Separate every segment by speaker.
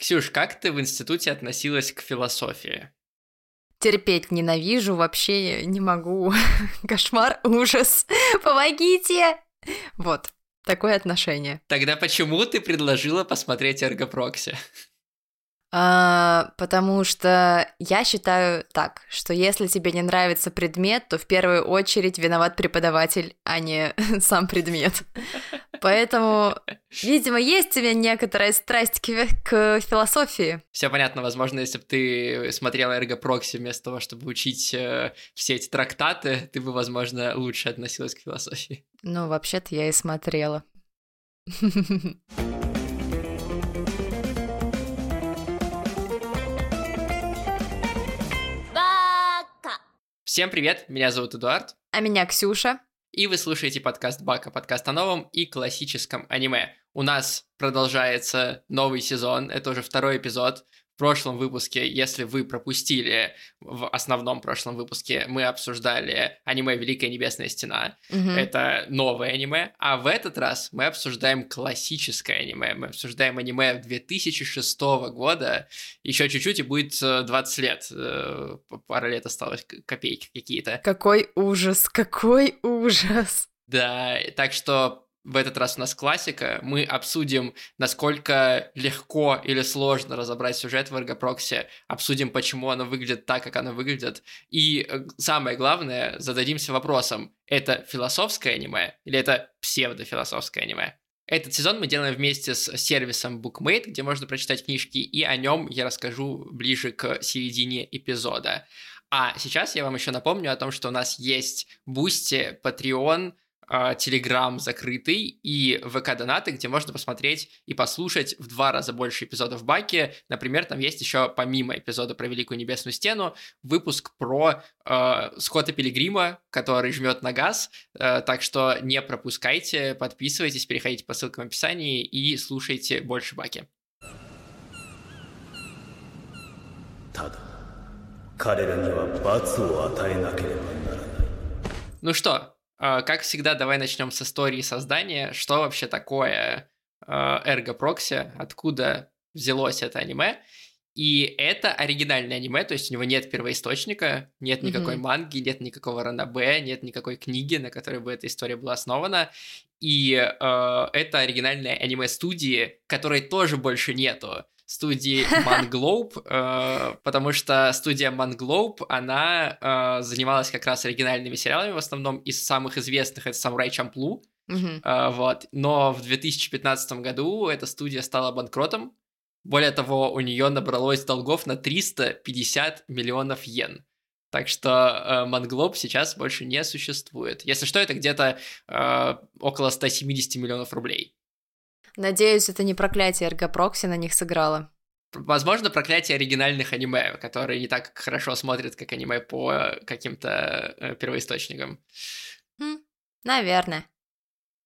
Speaker 1: Ксюш, как ты в институте относилась к философии?
Speaker 2: Терпеть ненавижу, вообще не могу. Кошмар, ужас. Помогите! Вот, такое отношение.
Speaker 1: Тогда почему ты предложила посмотреть Эргопрокси?
Speaker 2: А, потому что я считаю так, что если тебе не нравится предмет, то в первую очередь виноват преподаватель, а не сам предмет. Поэтому, видимо, есть у меня некоторая страсть к, к философии.
Speaker 1: Все понятно, возможно, если бы ты смотрела эргопрокси вместо того, чтобы учить э, все эти трактаты, ты бы, возможно, лучше относилась к философии.
Speaker 2: Ну, вообще-то я и смотрела.
Speaker 1: Всем привет, меня зовут Эдуард.
Speaker 2: А меня Ксюша.
Speaker 1: И вы слушаете подкаст Бака, подкаст о новом и классическом аниме. У нас продолжается новый сезон, это уже второй эпизод прошлом выпуске, если вы пропустили в основном прошлом выпуске, мы обсуждали аниме «Великая небесная стена». Угу. Это новое аниме. А в этот раз мы обсуждаем классическое аниме. Мы обсуждаем аниме 2006 года. Еще чуть-чуть и будет 20 э, лет. Э, пара лет осталось, копейки какие-то.
Speaker 2: Какой ужас, какой ужас.
Speaker 1: Да, так что в этот раз у нас классика. Мы обсудим, насколько легко или сложно разобрать сюжет в эргопроксе, обсудим, почему оно выглядит так, как оно выглядит, и э, самое главное, зададимся вопросом, это философское аниме или это псевдофилософское аниме? Этот сезон мы делаем вместе с сервисом BookMate, где можно прочитать книжки, и о нем я расскажу ближе к середине эпизода. А сейчас я вам еще напомню о том, что у нас есть Бусти, Patreon, Телеграм закрытый и ВК-донаты, где можно посмотреть и послушать в два раза больше эпизодов Баки. Например, там есть еще, помимо эпизода про Великую Небесную Стену, выпуск про э, Скотта Пилигрима, который жмет на газ. Э, так что не пропускайте, подписывайтесь, переходите по ссылкам в описании и слушайте больше Баки. Ну что, как всегда, давай начнем с истории создания. Что вообще такое Ergo Proxy? Откуда взялось это аниме? И это оригинальное аниме, то есть у него нет первоисточника, нет никакой mm-hmm. манги, нет никакого ранобе, нет никакой книги, на которой бы эта история была основана. И э, это оригинальное аниме студии, которой тоже больше нету студии Manglobe, э, потому что студия Manglobe, она э, занималась как раз оригинальными сериалами, в основном из самых известных это «Самурай Чамплу», э, вот, но в 2015 году эта студия стала банкротом, более того, у нее набралось долгов на 350 миллионов йен. Так что э, сейчас больше не существует. Если что, это где-то э, около 170 миллионов рублей.
Speaker 2: Надеюсь, это не проклятие эргопрокси на них сыграло.
Speaker 1: Возможно, проклятие оригинальных аниме, которые не так хорошо смотрят, как аниме по каким-то э, первоисточникам.
Speaker 2: Хм, наверное.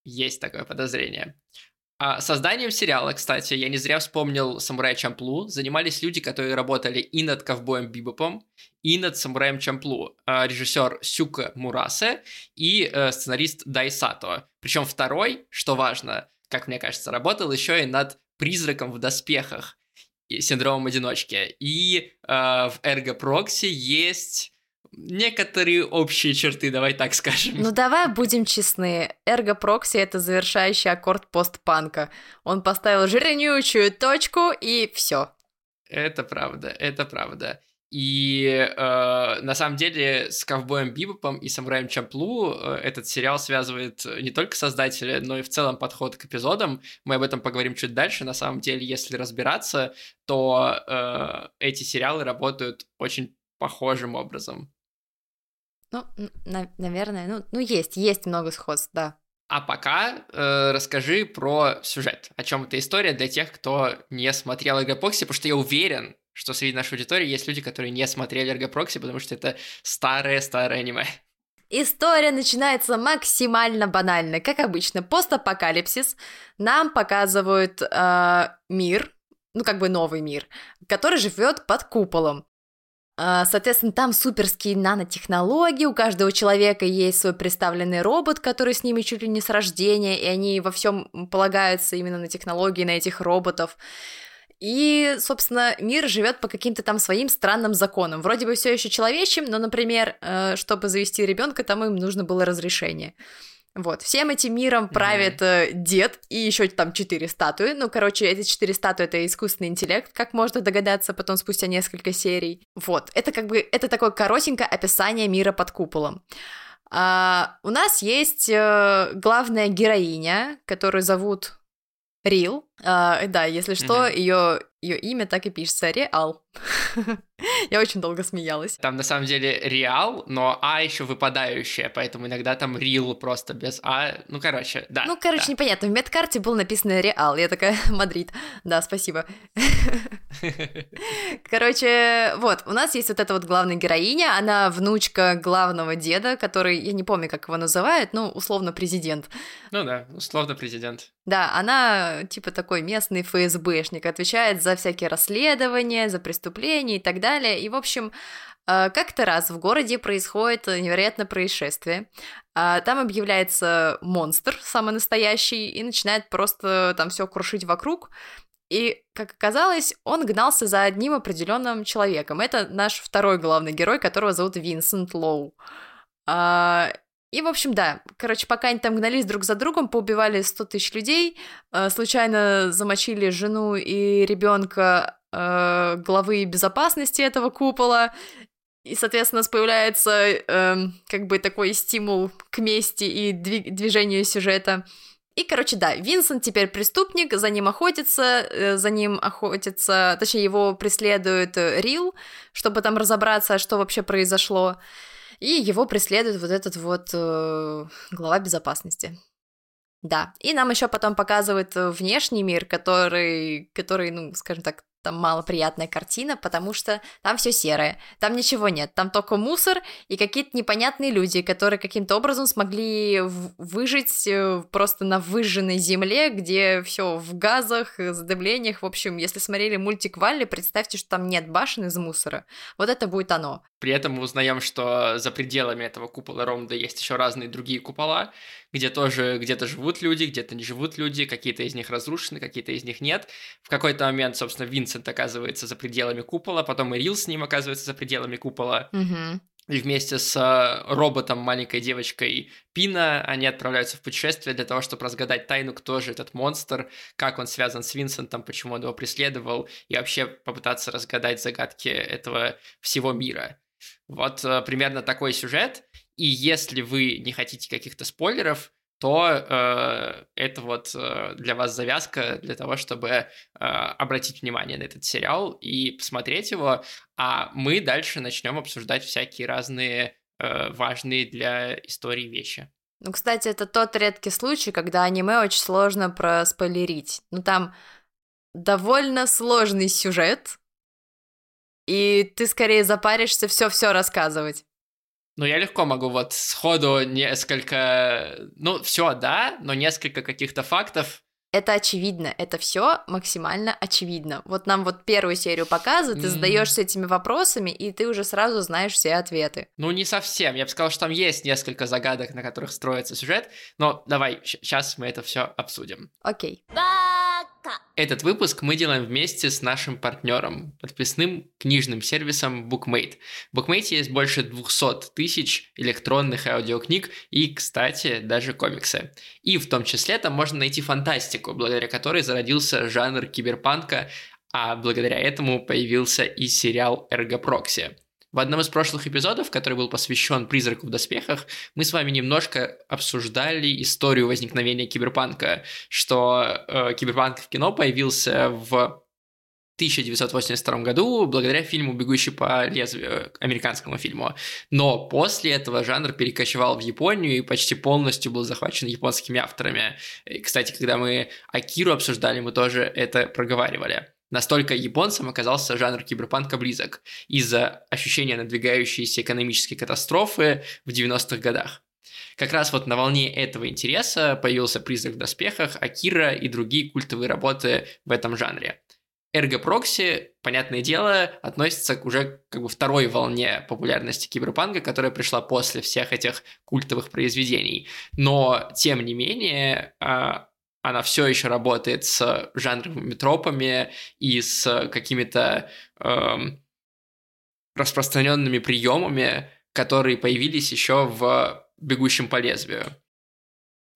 Speaker 1: Есть такое подозрение. А созданием сериала, кстати, я не зря вспомнил «Самурай Чамплу», занимались люди, которые работали и над «Ковбоем Бибопом», и над «Самураем Чамплу», а, режиссер Сюка Мурасе и э, сценарист Дай Сато. Причем второй, что важно, как мне кажется, работал еще и над «Призраком в доспехах», синдромом одиночки. И э, в Ergo Proxy есть некоторые общие черты, давай так скажем.
Speaker 2: Ну давай будем честны, Ergo Proxy это завершающий аккорд постпанка. Он поставил жирнючую точку и все.
Speaker 1: Это правда, это правда. И э, на самом деле с Ковбоем Бибопом и Самураем Чамплу э, этот сериал связывает не только создатели, но и в целом подход к эпизодам. Мы об этом поговорим чуть дальше. На самом деле, если разбираться, то э, эти сериалы работают очень похожим образом.
Speaker 2: Ну, на- наверное, ну, ну есть, есть много сходств, да.
Speaker 1: А пока э, расскажи про сюжет. О чем эта история для тех, кто не смотрел Эгопокси, потому что я уверен, что среди нашей аудитории есть люди, которые не смотрели Эргопрокси, потому что это старое-старое аниме.
Speaker 2: История начинается максимально банально. Как обычно, постапокалипсис. Нам показывают э, мир, ну как бы новый мир, который живет под куполом. Э, соответственно, там суперские нанотехнологии, у каждого человека есть свой представленный робот, который с ними чуть ли не с рождения, и они во всем полагаются именно на технологии, на этих роботов. И, собственно, мир живет по каким-то там своим странным законам. Вроде бы все еще человечьим, но, например, э, чтобы завести ребенка, там им нужно было разрешение. Вот, всем этим миром правит mm-hmm. дед и еще там четыре статуи. Ну, короче, эти четыре статуи это искусственный интеллект, как можно догадаться потом спустя несколько серий. Вот, это как бы, это такое коротенькое описание мира под куполом. А, у нас есть э, главная героиня, которую зовут Рил. А, да, если что, mm-hmm. ее ее имя так и пишется Реал. Я очень долго смеялась.
Speaker 1: Там на самом деле Реал, но А еще выпадающая, поэтому иногда там Рил просто без А. Ну, короче, да.
Speaker 2: Ну, короче,
Speaker 1: да.
Speaker 2: непонятно. В медкарте было написано Реал. Я такая, Мадрид. Да, спасибо. Короче, вот, у нас есть вот эта вот главная героиня, она внучка главного деда, который, я не помню, как его называют, ну, условно, президент.
Speaker 1: Ну да, условно президент.
Speaker 2: Да, она типа такой местный ФСБшник, отвечает за всякие расследования, за преступления и так далее. И, в общем, э, как-то раз в городе происходит невероятное происшествие. А, там объявляется монстр, самый настоящий, и начинает просто там все крушить вокруг. И, как оказалось, он гнался за одним определенным человеком. Это наш второй главный герой, которого зовут Винсент Лоу. И, в общем, да, короче, пока они там гнались друг за другом, поубивали 100 тысяч людей, э, случайно замочили жену и ребенка э, главы безопасности этого купола, и, соответственно, появляется э, как бы такой стимул к мести и движению сюжета. И, короче, да, Винсент теперь преступник, за ним охотится, э, за ним охотится, точнее, его преследует Рил, чтобы там разобраться, что вообще произошло. И его преследует вот этот вот э, глава безопасности. Да, и нам еще потом показывают э, внешний мир, который, который, ну, скажем так, там малоприятная картина, потому что там все серое, там ничего нет, там только мусор и какие-то непонятные люди, которые каким-то образом смогли выжить э, просто на выжженной земле, где все в газах, задымлениях, в общем, если смотрели мультик Валли, представьте, что там нет башен из мусора, вот это будет оно.
Speaker 1: При этом мы узнаем, что за пределами этого купола Ромда есть еще разные другие купола, где тоже где-то живут люди, где-то не живут люди, какие-то из них разрушены, какие-то из них нет. В какой-то момент, собственно, Винсент оказывается за пределами купола, потом и Рил с ним оказывается за пределами купола.
Speaker 2: Угу.
Speaker 1: И вместе с э, роботом, маленькой девочкой Пина, они отправляются в путешествие для того, чтобы разгадать тайну, кто же этот монстр, как он связан с Винсентом, почему он его преследовал, и вообще попытаться разгадать загадки этого всего мира. Вот э, примерно такой сюжет. И если вы не хотите каких-то спойлеров, то э, это вот э, для вас завязка для того, чтобы э, обратить внимание на этот сериал и посмотреть его, а мы дальше начнем обсуждать всякие разные э, важные для истории вещи.
Speaker 2: Ну, кстати, это тот редкий случай, когда аниме очень сложно проспойлерить. Ну, там довольно сложный сюжет, и ты скорее запаришься все-все рассказывать.
Speaker 1: Ну, я легко могу вот сходу несколько... Ну, все, да, но несколько каких-то фактов
Speaker 2: это очевидно, это все максимально очевидно. Вот нам вот первую серию показывают, ты задаешься этими вопросами, и ты уже сразу знаешь все ответы.
Speaker 1: Ну, не совсем. Я бы сказал, что там есть несколько загадок, на которых строится сюжет, но давай, сейчас мы это все обсудим.
Speaker 2: Окей. Okay.
Speaker 1: Этот выпуск мы делаем вместе с нашим партнером, подписным книжным сервисом Bookmate. В Bookmate есть больше 200 тысяч электронных аудиокниг и, кстати, даже комиксы. И в том числе там можно найти фантастику, благодаря которой зародился жанр киберпанка, а благодаря этому появился и сериал «Эргопрокси». В одном из прошлых эпизодов, который был посвящен призраку в доспехах, мы с вами немножко обсуждали историю возникновения киберпанка, что э, киберпанк в кино появился в 1982 году благодаря фильму «Бегущий по лезвию», американскому фильму. Но после этого жанр перекочевал в Японию и почти полностью был захвачен японскими авторами. И, кстати, когда мы Акиру обсуждали, мы тоже это проговаривали. Настолько японцам оказался жанр киберпанка близок из-за ощущения надвигающейся экономической катастрофы в 90-х годах. Как раз вот на волне этого интереса появился «Призрак в доспехах», «Акира» и другие культовые работы в этом жанре. Эрго Прокси, понятное дело, относится к уже как бы второй волне популярности киберпанка, которая пришла после всех этих культовых произведений. Но, тем не менее, а, она все еще работает с жанровыми тропами и с какими-то эм, распространенными приемами, которые появились еще в «Бегущем по лезвию».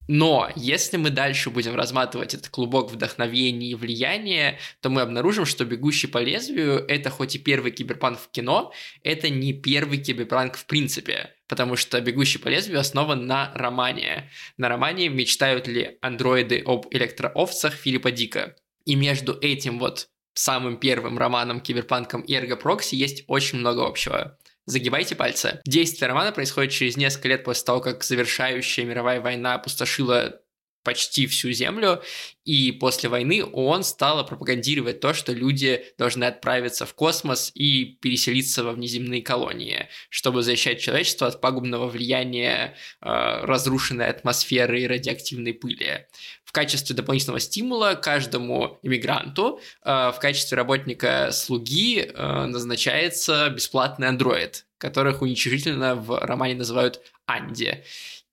Speaker 1: Но если мы дальше будем разматывать этот клубок вдохновения и влияния, то мы обнаружим, что «Бегущий по лезвию» — это хоть и первый киберпанк в кино, это не первый киберпанк в принципе, потому что «Бегущий по лезвию» основан на романе. На романе «Мечтают ли андроиды об электроовцах» Филиппа Дика. И между этим вот самым первым романом киберпанком и Эрго Прокси есть очень много общего. Загибайте пальцы. Действие романа происходит через несколько лет после того, как завершающая мировая война опустошила почти всю Землю, и после войны ООН стала пропагандировать то, что люди должны отправиться в космос и переселиться во внеземные колонии, чтобы защищать человечество от пагубного влияния э, разрушенной атмосферы и радиоактивной пыли. В качестве дополнительного стимула каждому иммигранту э, в качестве работника-слуги э, назначается бесплатный андроид, которых уничижительно в романе называют Анди.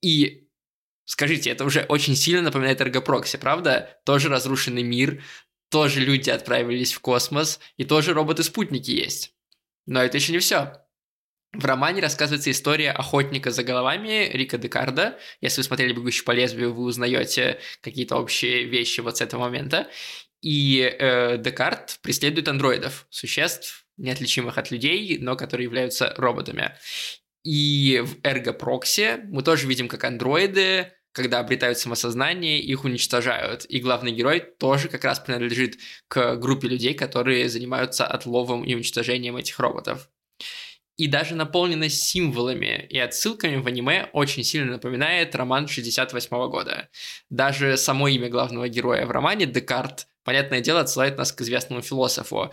Speaker 1: И Скажите, это уже очень сильно напоминает эргопрокси, правда? Тоже разрушенный мир, тоже люди отправились в космос, и тоже роботы-спутники есть. Но это еще не все. В романе рассказывается история охотника за головами Рика Декарда. Если вы смотрели «Бегущий по лезвию», вы узнаете какие-то общие вещи вот с этого момента. И э, Декарт преследует андроидов, существ, неотличимых от людей, но которые являются роботами. И в эргопроксе мы тоже видим, как андроиды, когда обретают самосознание, их уничтожают. И главный герой тоже как раз принадлежит к группе людей, которые занимаются отловом и уничтожением этих роботов. И даже наполненность символами и отсылками в аниме очень сильно напоминает роман 68 года. Даже само имя главного героя в романе, Декарт, понятное дело, отсылает нас к известному философу.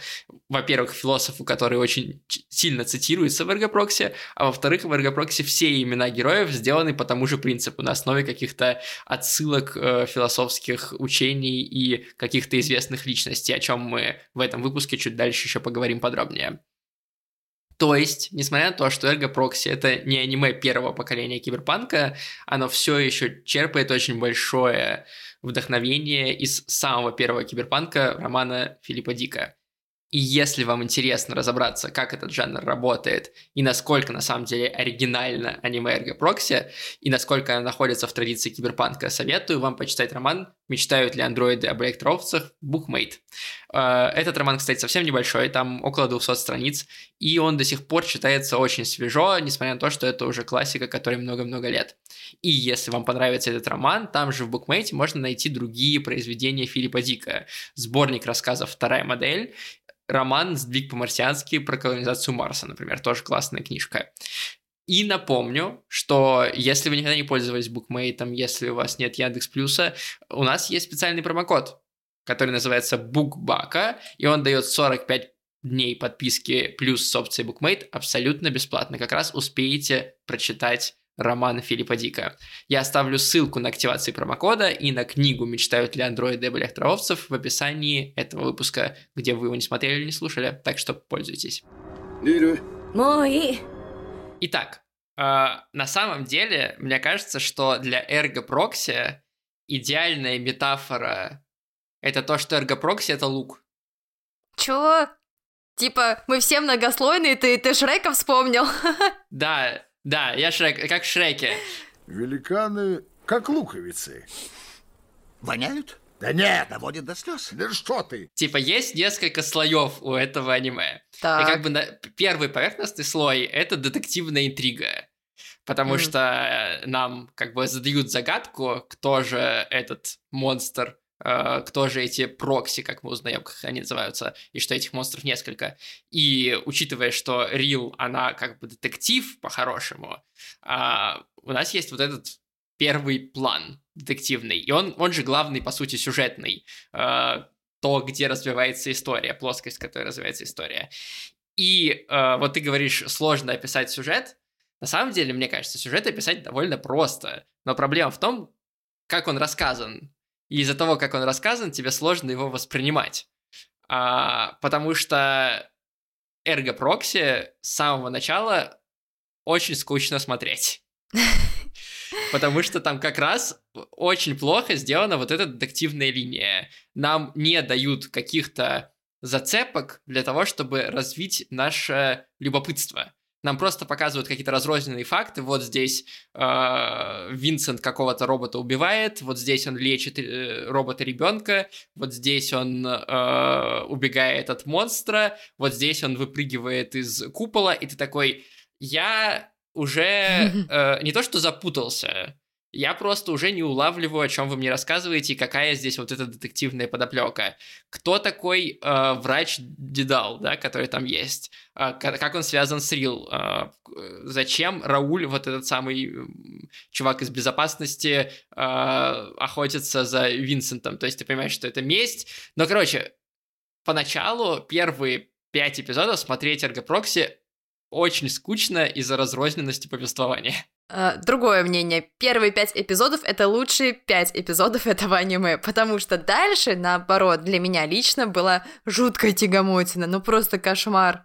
Speaker 1: Во-первых, философу, который очень сильно цитируется в Эргопроксе, а во-вторых, в Эргопроксе все имена героев сделаны по тому же принципу, на основе каких-то отсылок э, философских учений и каких-то известных личностей, о чем мы в этом выпуске чуть дальше еще поговорим подробнее. То есть, несмотря на то, что Ergo Proxy это не аниме первого поколения киберпанка, оно все еще черпает очень большое вдохновение из самого первого киберпанка романа Филиппа Дика. И если вам интересно разобраться, как этот жанр работает и насколько на самом деле оригинально аниме Эрго Прокси и насколько она находится в традиции киберпанка, советую вам почитать роман «Мечтают ли андроиды об электроовцах» Bookmate. Э, этот роман, кстати, совсем небольшой, там около 200 страниц, и он до сих пор читается очень свежо, несмотря на то, что это уже классика, которой много-много лет. И если вам понравится этот роман, там же в Bookmate можно найти другие произведения Филиппа Дика. Сборник рассказов «Вторая модель», роман «Сдвиг по-марсиански» про колонизацию Марса, например, тоже классная книжка. И напомню, что если вы никогда не пользовались букмейтом, если у вас нет Яндекс Плюса, у нас есть специальный промокод, который называется Букбака, и он дает 45 дней подписки плюс с опцией Bookmate абсолютно бесплатно. Как раз успеете прочитать романа Филиппа Дика. Я оставлю ссылку на активацию промокода и на книгу «Мечтают ли андроиды об электроовцев» в описании этого выпуска, где вы его не смотрели или не слушали, так что пользуйтесь. Итак, э, на самом деле, мне кажется, что для эрго-прокси идеальная метафора — это то, что эрго-прокси — это лук.
Speaker 2: Чё? Типа, мы все многослойные, ты, ты Шрека вспомнил?
Speaker 1: Да, да, я Шрек, как в Шреке.
Speaker 3: Великаны как луковицы.
Speaker 4: Воняют? Да нет, доводит до слез.
Speaker 3: Да что ты?
Speaker 1: Типа есть несколько слоев у этого аниме.
Speaker 2: Так.
Speaker 1: И как бы на... первый поверхностный слой это детективная интрига. Потому mm. что нам как бы задают загадку, кто же этот монстр, э, кто же эти прокси, как мы узнаем, как они называются, и что этих монстров несколько. И учитывая, что Рил, она как бы детектив по-хорошему, э, у нас есть вот этот первый план детективный, и он, он же главный, по сути, сюжетный, э, то, где развивается история, плоскость, которой развивается история. И э, вот ты говоришь, сложно описать сюжет, на самом деле, мне кажется, сюжет описать довольно просто, но проблема в том, как он рассказан, и из-за того, как он рассказан, тебе сложно его воспринимать. А, потому что Ergo Proxy с самого начала очень скучно смотреть. потому что там как раз очень плохо сделана вот эта детективная линия. Нам не дают каких-то зацепок для того, чтобы развить наше любопытство. Нам просто показывают какие-то разрозненные факты. Вот здесь э, Винсент какого-то робота убивает, вот здесь он лечит э, робота ребенка, вот здесь он э, убегает от монстра, вот здесь он выпрыгивает из купола, и ты такой, я уже э, не то что запутался, я просто уже не улавливаю, о чем вы мне рассказываете и какая здесь вот эта детективная подоплека. Кто такой э, врач Дедал, да, который там есть? Э, как он связан с Рил? Э, зачем Рауль, вот этот самый чувак из безопасности, э, охотится за Винсентом? То есть ты понимаешь, что это месть. Но, короче, поначалу первые пять эпизодов смотреть Эргопрокси очень скучно из-за разрозненности повествования.
Speaker 2: Uh, другое мнение. Первые пять эпизодов — это лучшие пять эпизодов этого аниме, потому что дальше, наоборот, для меня лично была жуткая тягомотина, ну просто кошмар.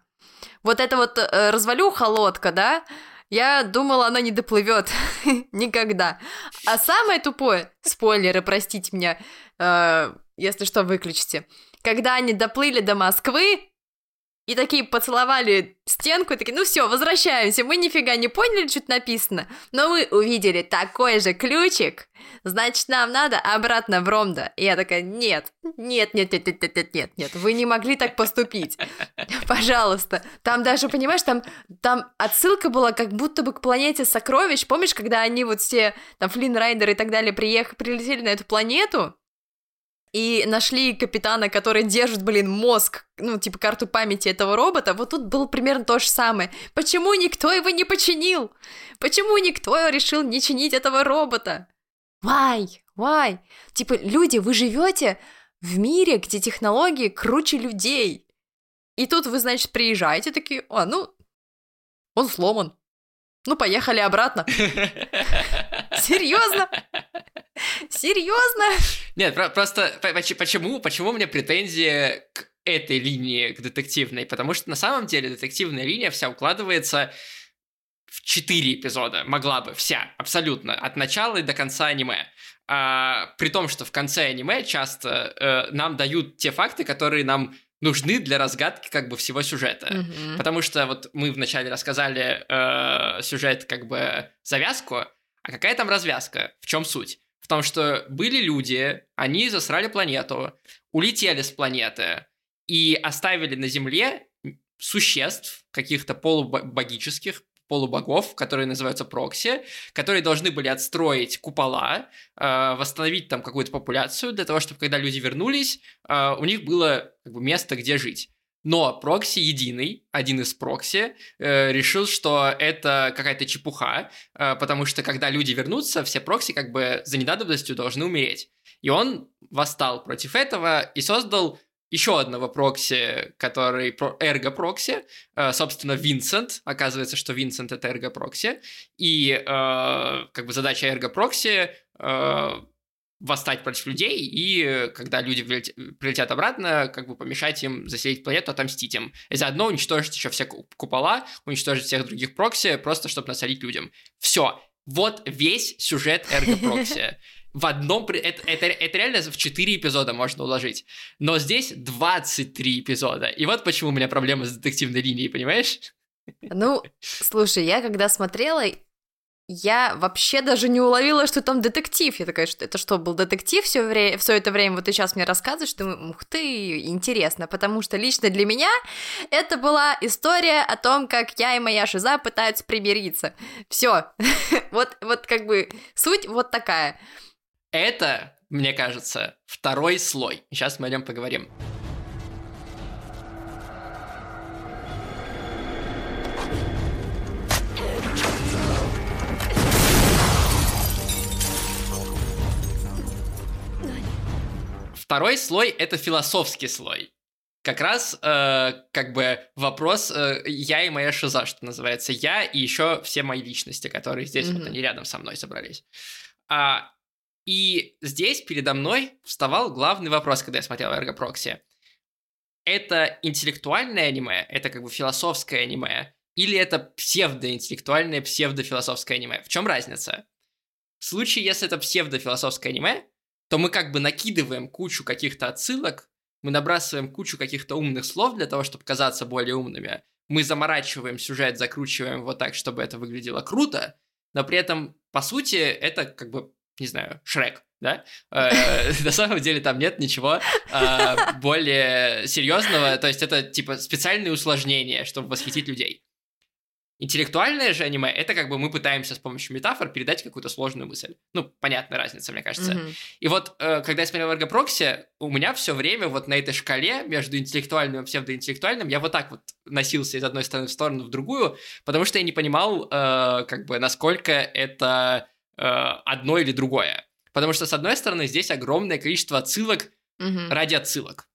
Speaker 2: Вот эта вот э, развалюха лодка, да, я думала, она не доплывет никогда. А самое тупое, спойлеры, простите меня, э, если что, выключите. Когда они доплыли до Москвы, и такие поцеловали стенку, и такие, ну все, возвращаемся, мы нифига не поняли, что написано, но мы увидели такой же ключик, значит, нам надо обратно в Ромда. И я такая, нет, нет, нет, нет, нет, нет, нет, нет, вы не могли так поступить, пожалуйста. Там даже, понимаешь, там, там отсылка была как будто бы к планете сокровищ, помнишь, когда они вот все, там, Флинн Райдер и так далее, приехали, прилетели на эту планету, и нашли капитана, который держит, блин, мозг, ну, типа карту памяти этого робота, вот тут было примерно то же самое. Почему никто его не починил? Почему никто решил не чинить этого робота? Why? Why? Типа, люди, вы живете в мире, где технологии круче людей. И тут вы, значит, приезжаете такие, а, ну, он сломан. Ну, поехали обратно. Серьезно? Серьезно?
Speaker 1: Нет, просто почему, почему у меня претензии к этой линии, к детективной? Потому что на самом деле детективная линия вся укладывается в четыре эпизода. Могла бы, вся, абсолютно. От начала и до конца аниме. А, при том, что в конце аниме часто э, нам дают те факты, которые нам нужны для разгадки как бы всего сюжета. Mm-hmm. Потому что вот мы вначале рассказали э, сюжет как бы завязку, а какая там развязка? В чем суть? в том, что были люди, они засрали планету, улетели с планеты и оставили на Земле существ, каких-то полубогических, полубогов, которые называются прокси, которые должны были отстроить купола, э, восстановить там какую-то популяцию для того, чтобы когда люди вернулись, э, у них было как бы, место, где жить. Но прокси единый, один из прокси, э, решил, что это какая-то чепуха, э, потому что когда люди вернутся, все прокси как бы за недадобностью должны умереть. И он восстал против этого и создал еще одного прокси, который эрго-прокси, э, собственно, Винсент. Оказывается, что Винсент это эрго-прокси. И э, как бы задача эрго-прокси э, восстать против людей, и когда люди прилетят обратно, как бы помешать им заселить планету, отомстить им. И заодно уничтожить еще все купола, уничтожить всех других прокси, просто чтобы насолить людям. Все. Вот весь сюжет эрго-прокси. В одном... Это, это, это реально в 4 эпизода можно уложить. Но здесь 23 эпизода. И вот почему у меня проблема с детективной линией, понимаешь?
Speaker 2: Ну, слушай, я когда смотрела, я вообще даже не уловила, что там детектив. Я такая, что это что, был детектив все, вре- все это время? Вот ты сейчас мне рассказываешь, что ух ты, интересно, потому что лично для меня это была история о том, как я и моя шиза пытаются примириться. Все, вот, вот как бы суть вот такая.
Speaker 1: Это, мне кажется, второй слой. Сейчас мы о нем поговорим. Второй слой — это философский слой. Как раз э, как бы вопрос э, я и моя шиза, что называется. Я и еще все мои личности, которые здесь mm-hmm. вот они рядом со мной собрались. А, и здесь передо мной вставал главный вопрос, когда я смотрел Эрго Прокси. Это интеллектуальное аниме, это как бы философское аниме, или это псевдоинтеллектуальное, псевдофилософское аниме? В чем разница? В случае, если это псевдофилософское аниме, то мы как бы накидываем кучу каких-то отсылок, мы набрасываем кучу каких-то умных слов для того, чтобы казаться более умными, мы заморачиваем сюжет, закручиваем его так, чтобы это выглядело круто, но при этом, по сути, это как бы, не знаю, Шрек, да? Э, на самом деле там нет ничего э, более серьезного, то есть это типа специальные усложнения, чтобы восхитить людей. Интеллектуальное же аниме это как бы мы пытаемся с помощью метафор передать какую-то сложную мысль. Ну, понятная разница, мне кажется.
Speaker 2: Мгм.
Speaker 1: И вот, э, когда я смотрел Эрго Прокси, у меня все время вот на этой шкале между интеллектуальным и псевдоинтеллектуальным я вот так вот носился из одной стороны в сторону в другую, потому что я не понимал, э, как бы, насколько это э, одно или другое. Потому что, с одной стороны, здесь огромное количество отсылок
Speaker 2: Мгм.
Speaker 1: ради отсылок.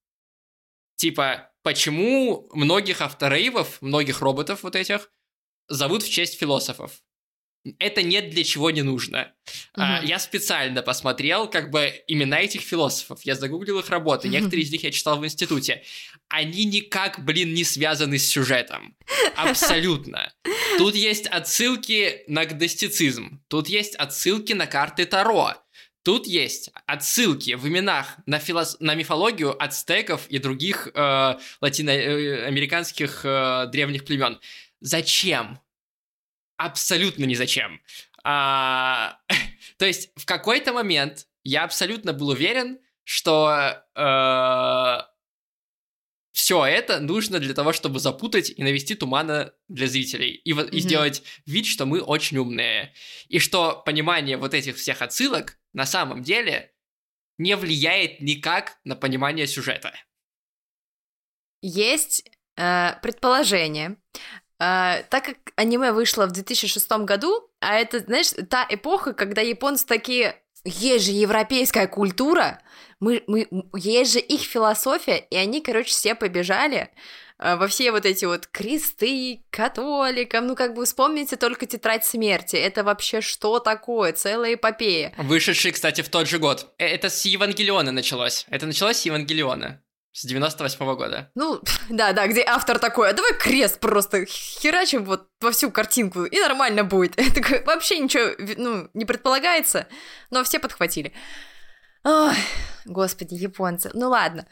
Speaker 1: Типа, почему многих авторейвов, многих роботов вот этих, зовут в честь философов? Это нет для чего не нужно. А,
Speaker 2: Мгм.
Speaker 1: я специально посмотрел как бы имена этих философов. Я загуглил их работы. Некоторые из них я читал в институте. Они никак, блин, не связаны с сюжетом. Абсолютно. Тут есть отсылки на гностицизм. Тут есть отсылки на карты Таро. Тут есть отсылки в именах на, филос- на мифологию ацтеков и других э, латиноамериканских э, древних племен. Зачем? Абсолютно ни зачем. А, то есть в какой-то момент я абсолютно был уверен, что все это нужно для того, чтобы запутать и навести тумана для зрителей и, во- и сделать вид, что мы очень умные. И что понимание вот этих всех отсылок на самом деле не влияет никак на понимание сюжета.
Speaker 2: Есть э, предположение. Э, так как аниме вышло в 2006 году, а это, знаешь, та эпоха, когда японцы такие, есть же европейская культура, мы, мы, есть же их философия, и они, короче, все побежали э, во все вот эти вот кресты католикам, ну как бы вспомните только «Тетрадь смерти», это вообще что такое, целая эпопея.
Speaker 1: Вышедший, кстати, в тот же год. Э, Это с Евангелиона началось. Это началось с Евангелиона. С 98 года.
Speaker 2: Ну, да, да, где автор такой, а давай крест просто херачим вот во всю картинку, и нормально будет. Такой, вообще ничего, ну, не предполагается, но все подхватили. Ой, господи, японцы. Ну ладно.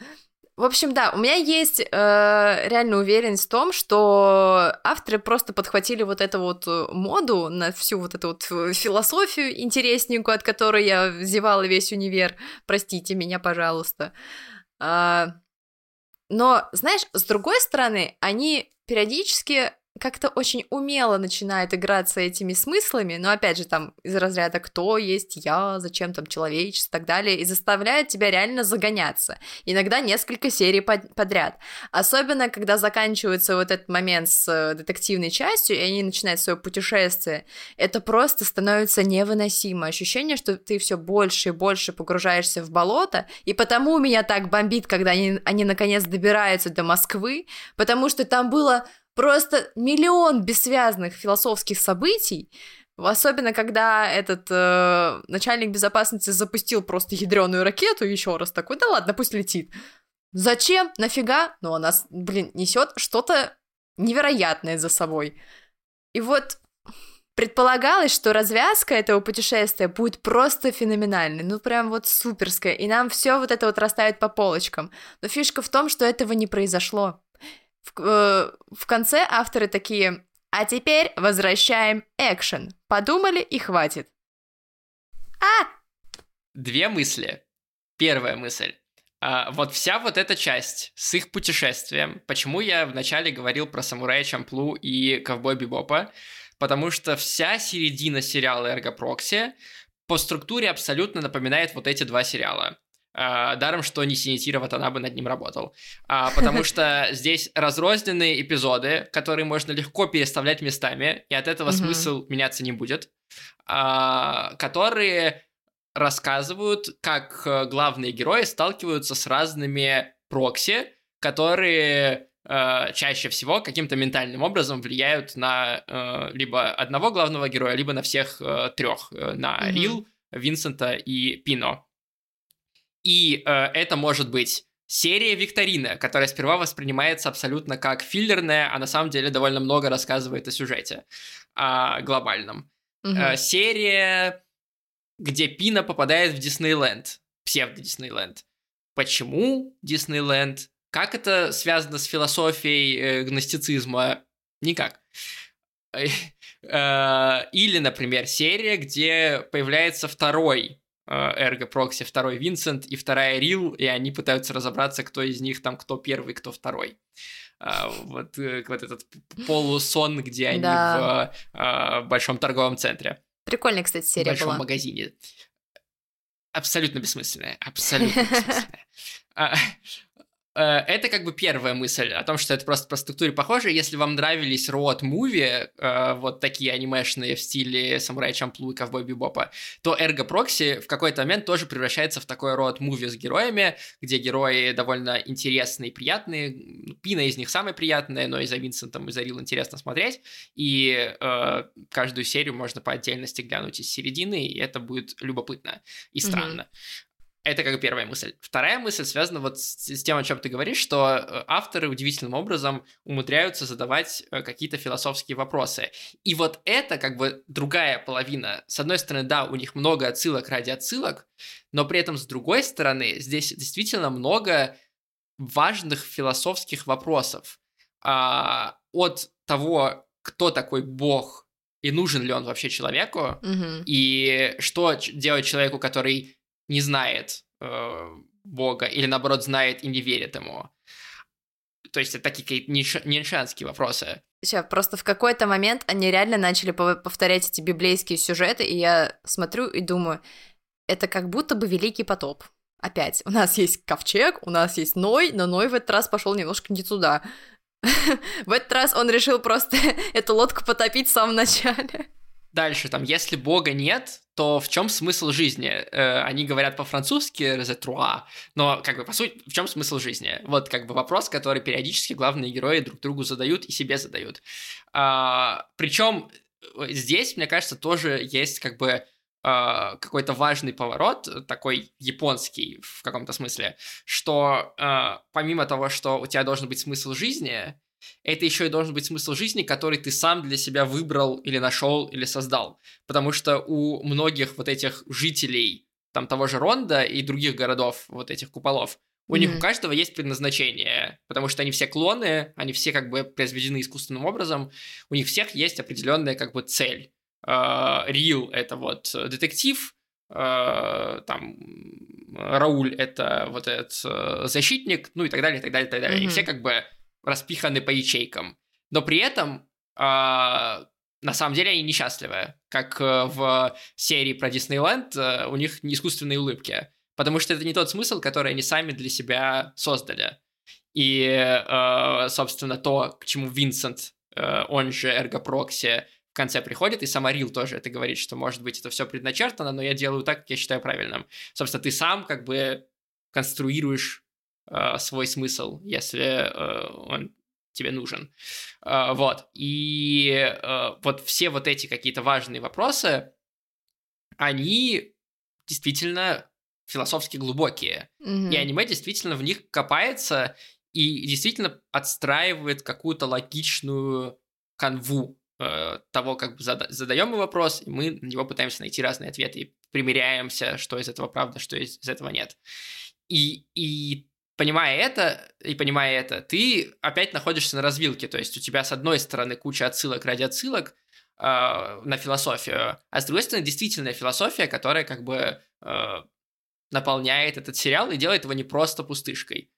Speaker 2: В общем, да, у меня есть э, реально уверенность в том, что авторы просто подхватили вот эту вот э, моду на всю вот эту вот э, философию интересненькую, от которой я зевала весь универ. Простите меня, пожалуйста. А, но, знаешь, с другой стороны, они периодически как-то очень умело начинают играться этими смыслами, но опять же там из разряда «кто есть я», «зачем там человечество» и так далее, и заставляют тебя реально загоняться. Иногда несколько серий под- подряд. Особенно, когда заканчивается вот этот момент с э, детективной частью, и они начинают свое путешествие, это просто становится невыносимо. Ощущение, что ты все больше и больше погружаешься в болото, и потому меня так бомбит, когда они, они наконец добираются до Москвы, потому что там было просто миллион бессвязных философских событий, Особенно, когда этот э, начальник безопасности запустил просто ядреную ракету еще раз такой, да ладно, пусть летит. Зачем? Нафига? Ну, она, блин, несет что-то невероятное за собой. И вот предполагалось, что развязка этого путешествия будет просто феноменальной, ну прям вот суперская, и нам все вот это вот расставит по полочкам. Но фишка в том, что этого не произошло. В, э, в конце авторы такие, а теперь возвращаем экшен. Подумали и хватит. А!
Speaker 1: Две мысли. Первая мысль. А, вот вся вот эта часть с их путешествием, почему я вначале говорил про самурая Чамплу и ковбой Бибопа, потому что вся середина сериала Эрго Прокси по структуре абсолютно напоминает вот эти два сериала. А, даром, что не Синитира Ватанабе над ним работал. А, потому что здесь разрозненные эпизоды, которые можно легко переставлять местами, и от этого
Speaker 2: Мгм.
Speaker 1: смысл меняться не будет, а, которые рассказывают, как э, главные герои сталкиваются с разными прокси, которые э, чаще всего каким-то ментальным образом влияют на э, либо одного главного героя, либо на всех э, трех, э, на
Speaker 2: Мгм.
Speaker 1: Рил, Винсента и Пино. И э, это может быть серия викторина, которая сперва воспринимается абсолютно как филлерная, а на самом деле довольно много рассказывает о сюжете а, глобальном.
Speaker 2: Мгм.
Speaker 1: Э, серия где Пина попадает в Диснейленд, псевдо-Диснейленд. Почему Диснейленд? Как это связано с философией э, гностицизма? Никак. Э, или, например, серия, где появляется второй э, Эрго Прокси, второй Винсент и вторая Рил, и они пытаются разобраться, кто из них там, кто первый, кто второй. А, вот, вот этот полусон, где они да. в большом торговом центре.
Speaker 2: Прикольная, кстати, серия
Speaker 1: в большом
Speaker 2: была.
Speaker 1: магазине. Абсолютно бессмысленная. Абсолютно бессмысленная. Э, это как бы первая мысль о том, что это просто по структуре похоже. Если вам нравились роад муви, э, вот такие анимешные в стиле Самурай Чамплу и Ковбой Бибопа, то Эрго Прокси в какой-то момент тоже превращается в такой роад муви с героями, где герои довольно интересные и приятные. Пина из них самая приятная, но и за Винсентом, и за Рил интересно смотреть. И э, каждую серию можно по отдельности глянуть из середины, и это будет любопытно и странно. Это как первая мысль. Вторая мысль связана вот с, с тем, о чем ты говоришь, что э, авторы удивительным образом умудряются задавать э, какие-то философские вопросы. И вот это как бы другая половина. С одной стороны, да, у них много отсылок ради отсылок, но при этом с другой стороны, здесь действительно много важных философских вопросов. А, от того, кто такой Бог и нужен ли он вообще человеку,
Speaker 2: mm-hmm.
Speaker 1: и что делать человеку, который не знает э, Бога, или наоборот знает и не верит ему. То есть это такие нишанские вопросы.
Speaker 2: Сейчас, просто в какой-то момент они реально начали повторять эти библейские сюжеты, и я смотрю и думаю, это как будто бы Великий потоп. Опять, у нас есть ковчег, у нас есть Ной, но Ной в этот раз пошел немножко не туда. В этот раз он решил просто эту лодку потопить в самом начале.
Speaker 1: Дальше, там, если Бога нет, то в чем смысл жизни? Э, они говорят по-французски «резетруа», но, как бы, по сути, в чем смысл жизни? Вот, как бы, вопрос, который периодически главные герои друг другу задают и себе задают. А, причем э, здесь, мне кажется, тоже есть, как бы, Uh, какой-то важный поворот, такой японский в каком-то смысле, что uh, помимо того, что у тебя должен быть смысл жизни, это еще и должен быть смысл жизни, который ты сам для себя выбрал или нашел или создал. Потому что у многих вот этих жителей там того же Ронда и других городов, вот этих куполов, у mm-hmm. них у каждого есть предназначение, потому что они все клоны, они все как бы произведены искусственным образом, у них всех есть определенная как бы цель. Рил uh, это вот детектив, uh, там Рауль это вот этот uh, защитник, ну и так далее, и так далее, и так далее. Mm-hmm. И все как бы распиханы по ячейкам. Но при этом э, на самом деле они несчастливы. Как э, в серии про Диснейленд, э, у них не искусственные улыбки. Потому что это не тот смысл, который они сами для себя создали. И, э, собственно, то, к чему Винсент, он же Эрго Прокси, в конце приходит, и сама Рил тоже это говорит, что, может быть, это все предначертано, но я делаю так, как я считаю правильным. Собственно, ты сам как бы конструируешь э, свой смысл, если э, он тебе нужен. Э, вот. И э, вот все вот эти какие-то важные вопросы, они действительно философски глубокие. Mm-hmm. И аниме действительно в них копается и действительно отстраивает какую-то логичную канву э, того, как зада- задаем мы вопрос, и мы на него пытаемся найти разные ответы и примеряемся, что из этого правда, что из, из этого нет. И, и понимая это и понимая это, ты опять находишься на развилке. То есть у тебя с одной стороны куча отсылок ради отсылок э, на философию, а с другой стороны действительная философия, которая как бы э, наполняет этот сериал и делает его не просто пустышкой.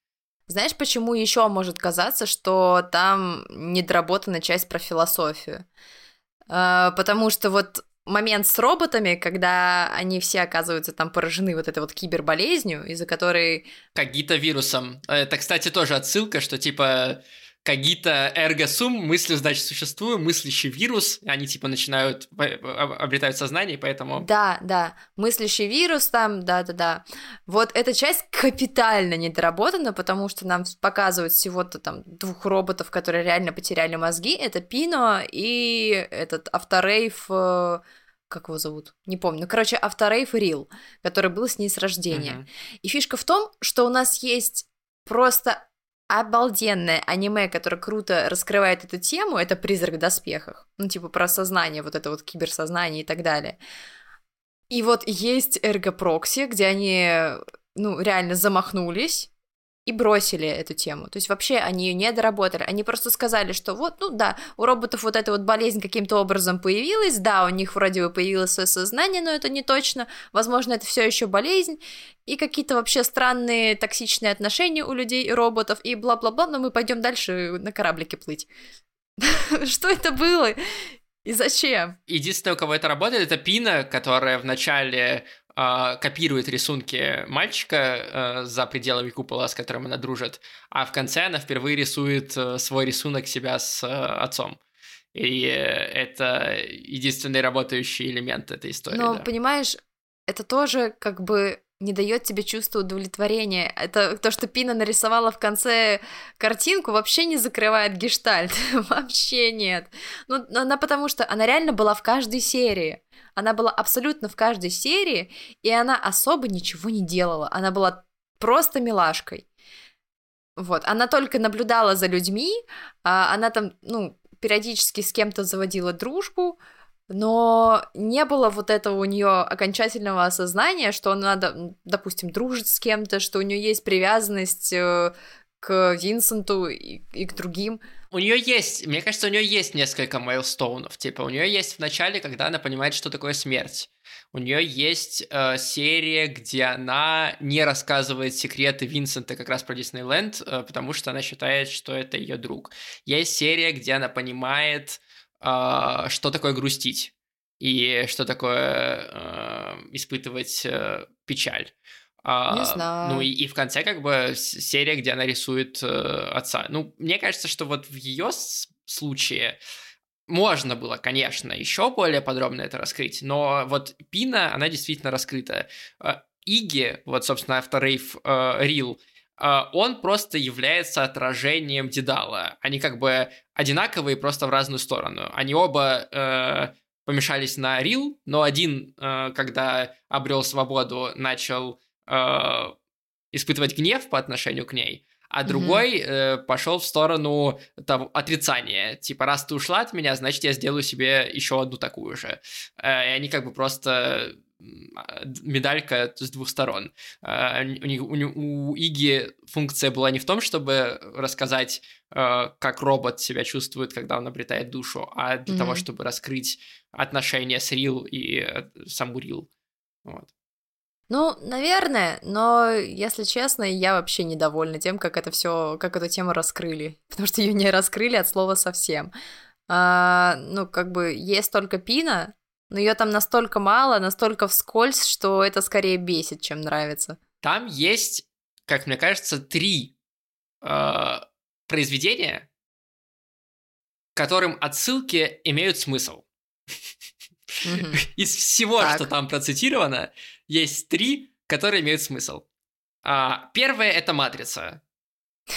Speaker 2: Знаешь, почему еще может казаться, что там недоработана часть про философию? Э, потому что вот момент с роботами, когда они все оказываются там поражены вот этой вот киберболезнью, из-за которой...
Speaker 1: Кагита вирусом. Это, кстати, тоже отсылка, что типа Кагита эрго сум, мысли, значит, существую, мыслящий вирус, они типа начинают, обретают сознание, поэтому...
Speaker 2: Да, да, мыслящий вирус там, да-да-да. Вот эта часть капитально недоработана, потому что нам показывают всего-то там двух роботов, которые реально потеряли мозги, это Пино и этот Авторейв э, как его зовут? Не помню. Ну, короче, Авторейв Рил, который был с ней с рождения. Uh-huh. И фишка в том, что у нас есть просто обалденное аниме, которое круто раскрывает эту тему, это «Призрак в доспехах». Ну, типа про сознание, вот это вот киберсознание и так далее. И вот есть эргопрокси, где они, ну, реально замахнулись и бросили эту тему. То есть вообще они ее не доработали. Они просто сказали, что вот, ну да, у роботов вот эта вот болезнь каким-то образом появилась, да, у них вроде бы появилось свое сознание, но это не точно. Возможно, это все еще болезнь. И какие-то вообще странные токсичные отношения у людей и роботов, и бла-бла-бла, но мы пойдем дальше на кораблике плыть. Что это было? И зачем?
Speaker 1: Единственное, у кого это работает, это Пина, которая в начале э, копирует рисунки мальчика э, за пределами купола, с которым она дружит, а в конце она впервые рисует э, свой рисунок себя с э, отцом. И это единственный работающий элемент этой истории.
Speaker 2: Но,
Speaker 1: да.
Speaker 2: понимаешь, это тоже как бы не дает тебе чувство удовлетворения. Это то, что Пина нарисовала в конце картинку, вообще не закрывает гештальт. вообще нет. Ну, она потому что она реально была в каждой серии. Она была абсолютно в каждой серии, и она особо ничего не делала. Она была просто милашкой. Вот, она только наблюдала за людьми, а она там, ну, периодически с кем-то заводила дружбу, но не было вот этого у нее окончательного осознания, что надо, допустим, дружить с кем-то, что у нее есть привязанность э, к Винсенту и, и к другим.
Speaker 1: У нее есть, мне кажется, у нее есть несколько майлстоунов. Типа, у нее есть в начале, когда она понимает, что такое смерть. У нее есть э, серия, где она не рассказывает секреты Винсента как раз про Диснейленд, э, потому что она считает, что это ее друг. Есть серия, где она понимает, что такое грустить и что такое э, испытывать э, печаль.
Speaker 2: Не
Speaker 1: А,
Speaker 2: знаю.
Speaker 1: Ну и, и в конце как бы серия, где она рисует э, отца. Ну, мне кажется, что вот в ее случае можно было, конечно, еще более подробно это раскрыть, но вот Пина, она действительно раскрыта. Иги, вот, собственно, автор Рейв э, Рил, он просто является отражением Дедала. Они как бы одинаковые, просто в разную сторону. Они оба э, помешались на Рил, но один, э, когда обрел свободу, начал э, испытывать гнев по отношению к ней, а другой э, пошел в сторону того, отрицания. Типа, раз ты ушла от меня, значит, я сделаю себе еще одну такую же. Э, и они как бы просто а, медалька с двух сторон. Э, у, них- у, у Иги функция была не в том, чтобы рассказать, э, как робот себя чувствует, когда он обретает душу, а для того,
Speaker 2: Мгм.
Speaker 1: чтобы раскрыть отношения с Рил и э, саму Рил. Вот.
Speaker 2: Ну, наверное, но, если честно, я вообще недовольна тем, как это все, как эту тему раскрыли. Потому что ее не раскрыли от слова совсем. А, ну, как бы есть только пина, но ее там настолько мало, настолько вскользь, что это скорее бесит, чем нравится.
Speaker 1: Там есть, как мне кажется, три э, произведения, которым отсылки имеют смысл. Из всего,
Speaker 2: Так.
Speaker 1: что там процитировано, есть три, которые имеют смысл. А, первое это матрица.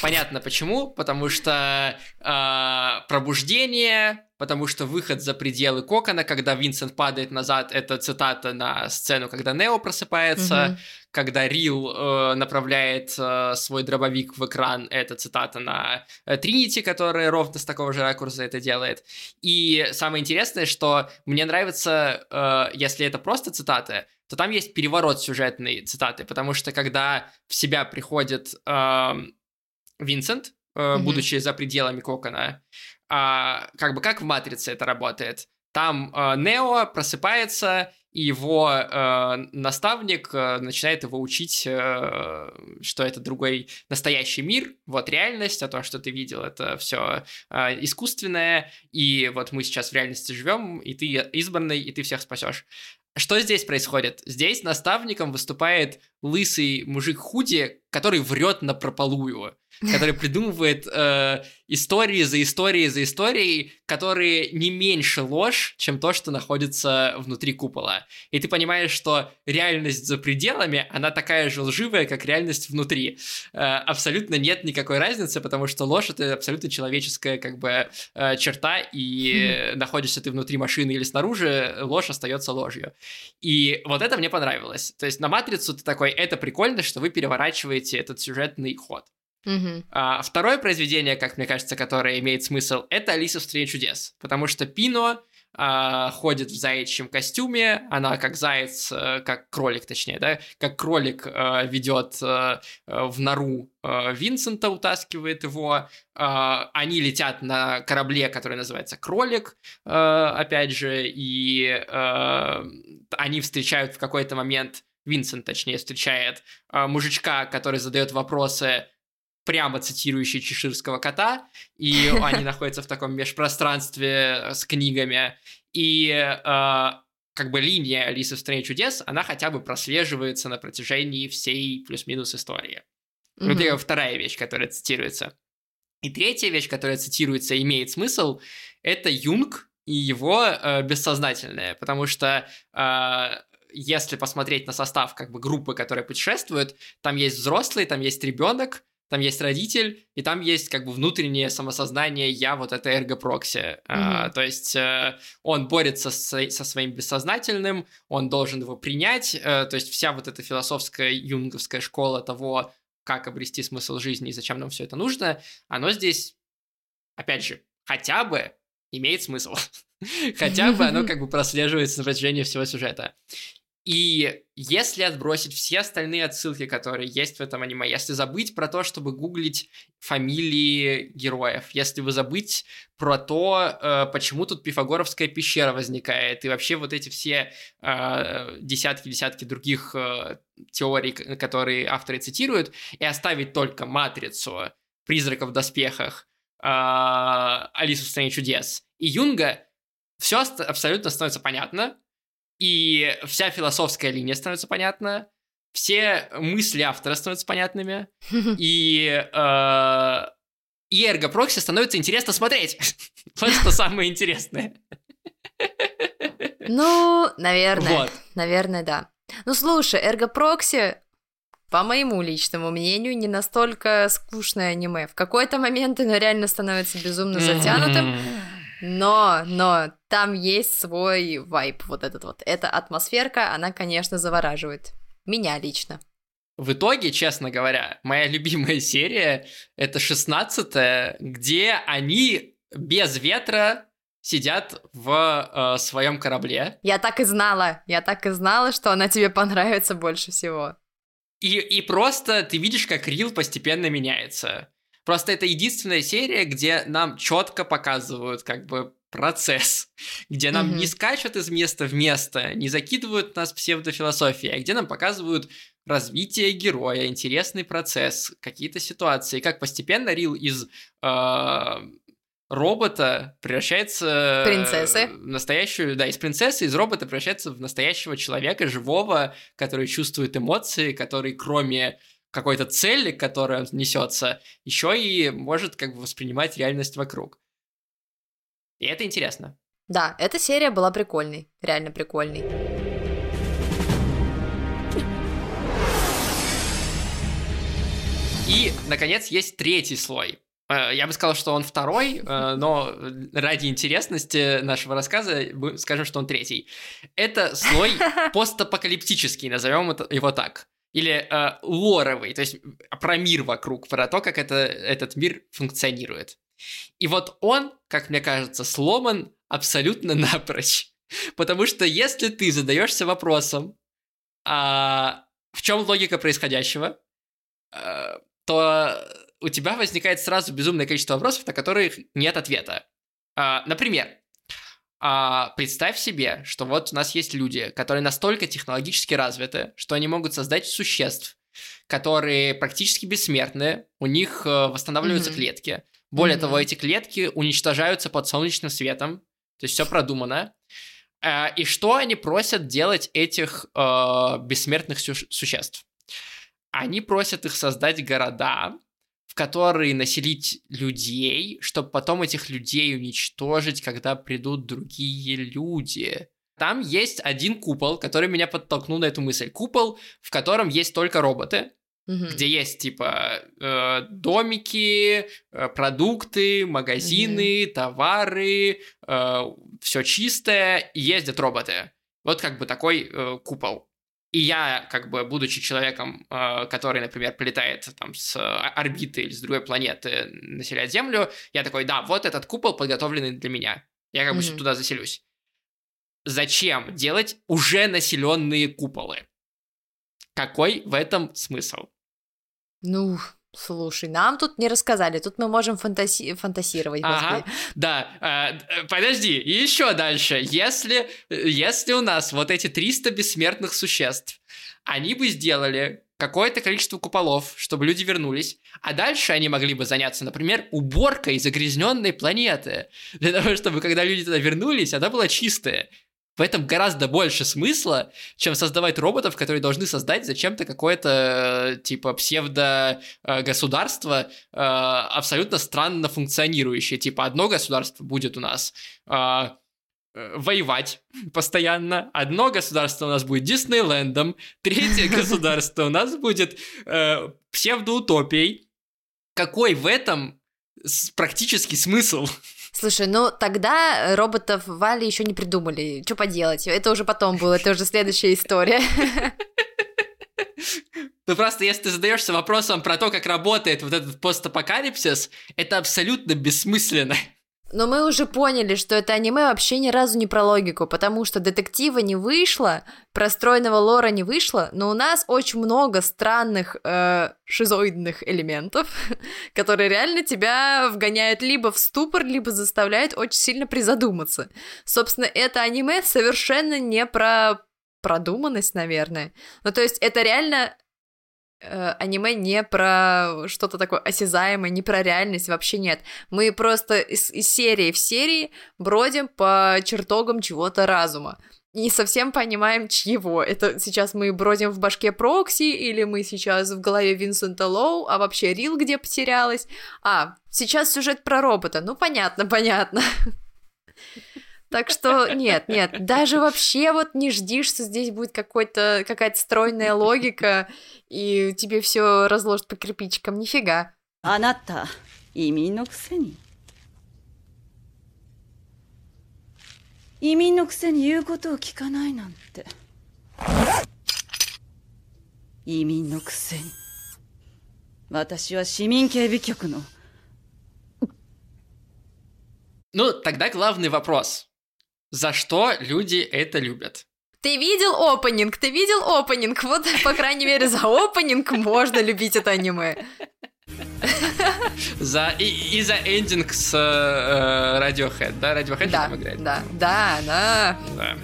Speaker 1: Понятно почему, потому что а, пробуждение, потому что выход за пределы кокона, когда Винсент падает назад, это цитата на сцену, когда Нео просыпается,
Speaker 2: Мгм.
Speaker 1: когда Рил э, направляет э, свой дробовик в экран, это цитата на э, Тринити, которая ровно с такого же ракурса это делает. И самое интересное, что мне нравится, э, если это просто цитаты, то там есть переворот сюжетной цитаты, потому что когда в себя приходит эм, Винсент, э,
Speaker 2: Мгм.
Speaker 1: будучи за пределами кокона, а, как бы как в Матрице это работает. Там э, Нео просыпается, и его э, наставник э, начинает его учить, э, что это другой настоящий мир, вот реальность, а то, что ты видел, это все искусственное, и вот мы сейчас в реальности живем, и ты избранный, и ты всех спасешь. Что здесь происходит? Здесь наставником выступает лысый мужик худи, который врет на прополую, который придумывает э, истории за историей за историей, которые не меньше ложь, чем то, что находится внутри купола. И ты понимаешь, что реальность за пределами, она такая же лживая, как реальность внутри. Э, абсолютно нет никакой разницы, потому что ложь это абсолютно человеческая как бы э, черта, и находишься ты внутри машины или снаружи, ложь остается ложью. И вот это мне понравилось. То есть на матрицу ты такой, это прикольно, что вы переворачиваете этот сюжетный ход.
Speaker 2: Мгм.
Speaker 1: А, второе произведение, как мне кажется, которое имеет смысл, это «Алиса в стране чудес», потому что Пино а, ходит в заячьем костюме, она как заяц, э, как кролик, точнее, да, как кролик э, ведет э, в нору Винсента, утаскивает его, они летят на корабле, который называется «Кролик», опять же, и они встречают в какой-то момент, Винсент, точнее, встречает мужичка, который задает вопросы, прямо цитирующий чеширского кота, и они находятся в таком межпространстве с книгами, и э, как бы линия Алисы в стране чудес, она хотя бы прослеживается на протяжении всей плюс-минус истории. Mm-hmm. Вот это вторая вещь, которая цитируется. И третья вещь, которая цитируется и имеет смысл, это Юнг и его э, бессознательное, потому что э, если посмотреть на состав как бы группы, которые путешествуют, там есть взрослый, там есть ребенок, там есть родитель, и там есть как бы внутреннее самосознание «я вот это эргопрокси». Mm-hmm. А, то есть э, он борется с, со своим бессознательным, он должен его принять, э, то есть вся вот эта философская юнговская школа того, как обрести смысл жизни и зачем нам все это нужно, оно здесь, опять же, хотя бы имеет смысл. Хотя бы оно как бы прослеживается на протяжении всего сюжета. И если отбросить все остальные отсылки, которые есть в этом аниме, если забыть про то, чтобы гуглить фамилии героев, если вы забыть про то, э, почему тут Пифагоровская пещера возникает, и вообще вот эти все десятки-десятки э, других э, теорий, которые авторы цитируют, и оставить только «Матрицу», «Призрака в доспехах», «Алису в стране чудес» и Юнга, все абсолютно становится понятно, и вся философская линия становится понятна, все мысли автора становятся понятными, и, э, и Ergo Proxy становится интересно смотреть. вот что самое интересное.
Speaker 2: Ну, наверное. Вот. Наверное, да. Ну, слушай, Ergo Proxy, по моему личному мнению, не настолько скучное аниме. В какой-то момент оно реально становится безумно затянутым. Но, но там есть свой вайп вот этот вот. Эта атмосферка, она, конечно, завораживает. Меня лично.
Speaker 1: В итоге, честно говоря, моя любимая серия — это 16 где они без ветра сидят в э, своем корабле.
Speaker 2: Я так и знала, я так и знала, что она тебе понравится больше всего.
Speaker 1: И, и просто ты видишь, как Рил постепенно меняется. Просто это единственная серия, где нам четко показывают как бы процесс, где нам mm-hmm. не скачут из места в место, не закидывают нас псевдофилософией, а где нам показывают развитие героя, интересный процесс, какие-то ситуации, как постепенно Рил из э, робота превращается
Speaker 2: принцессы.
Speaker 1: в настоящую, да, из принцессы, из робота превращается в настоящего человека, живого, который чувствует эмоции, который кроме какой-то цели, которая несется, еще и может как бы воспринимать реальность вокруг. И это интересно.
Speaker 2: Да, эта серия была прикольной, реально прикольной.
Speaker 1: И, наконец, есть третий слой. Э, я бы сказал, что он второй, э, но ради интересности нашего рассказа скажем, что он третий. Это слой постапокалиптический, назовем его так или э, лоровый, то есть про мир вокруг, про то, как это, этот мир функционирует. И вот он, как мне кажется, сломан абсолютно напрочь. Потому что если ты задаешься вопросом, а, в чем логика происходящего, а, то у тебя возникает сразу безумное количество вопросов, на которых нет ответа. А, например, а, представь себе, что вот у нас есть люди, которые настолько технологически развиты, что они могут создать существ, которые практически бессмертны, у них э, восстанавливаются mm-hmm. клетки. Более mm-hmm. того, эти клетки уничтожаются под солнечным светом, то есть все продумано. Э, и что они просят делать этих э, бессмертных су- существ? Они просят их создать города, которые населить людей, чтобы потом этих людей уничтожить, когда придут другие люди. Там есть один купол, который меня подтолкнул на эту мысль. Купол, в котором есть только роботы, угу. где есть типа э, домики, э, продукты, магазины, угу. товары, э, все чистое, и ездят роботы. Вот как бы такой э, купол. И я, как бы, будучи человеком, э, который, например, полетает там с орбиты или с другой планеты, населяет Землю, я такой, да, вот этот купол подготовленный для меня. Я как бы mm-hmm. туда заселюсь. зачем делать уже населенные куполы? Какой в этом смысл?
Speaker 2: Ну, Слушай, нам тут не рассказали, тут мы можем фантаси... фантасировать.
Speaker 1: Ага, да. Э, подожди, и еще дальше. Если, если у нас вот эти 300 бессмертных существ, они бы сделали какое-то количество куполов, чтобы люди вернулись, а дальше они могли бы заняться, например, уборкой загрязненной планеты, для того, чтобы когда люди туда вернулись, она была чистая. В этом гораздо больше смысла, чем создавать роботов, которые должны создать зачем-то какое-то типа псевдо-государство э, абсолютно странно функционирующее. Типа одно государство будет у нас э, э, воевать постоянно. Одно государство у нас будет Диснейлендом, третье государство у нас будет э, псевдоутопией. Какой в этом практический смысл?
Speaker 2: Слушай, ну тогда роботов Вали еще не придумали. Что поделать? Это уже потом было, это уже следующая история.
Speaker 1: Ну просто если ты задаешься вопросом про то, как работает вот этот постапокалипсис, это абсолютно бессмысленно.
Speaker 2: Но мы уже поняли, что это аниме вообще ни разу не про логику, потому что детектива не вышло, простроенного лора не вышло, но у нас очень много странных э, шизоидных элементов, которые реально тебя вгоняют либо в ступор, либо заставляют очень сильно призадуматься. Собственно, это аниме совершенно не про продуманность, наверное. Ну, то есть это реально аниме не про что-то такое осязаемое, не про реальность, вообще нет. Мы просто из, из серии в серии бродим по чертогам чего-то разума. Не совсем понимаем, чьего. Это сейчас мы бродим в башке Прокси, или мы сейчас в голове Винсента Лоу, а вообще Рил где потерялась. А, сейчас сюжет про робота. Ну, понятно, понятно. Так что нет, нет, даже вообще вот не жди, что здесь будет какой-то, какая-то стройная логика, и тебе все разложат по кирпичикам. Нифига.
Speaker 5: あなた移民のくせに移民のくせに言うことを聞かないなんて移民のくせに私は市民警備局の
Speaker 1: Ну, тогда главный вопрос. За что люди это любят?
Speaker 2: Ты видел опенинг? Ты видел опенинг? Вот, по крайней мере, за опенинг можно любить это аниме.
Speaker 1: За, и, и за эндинг с э, Radiohead, да? Radiohead
Speaker 2: да,
Speaker 1: там играет?
Speaker 2: Да, да, да.
Speaker 1: Да.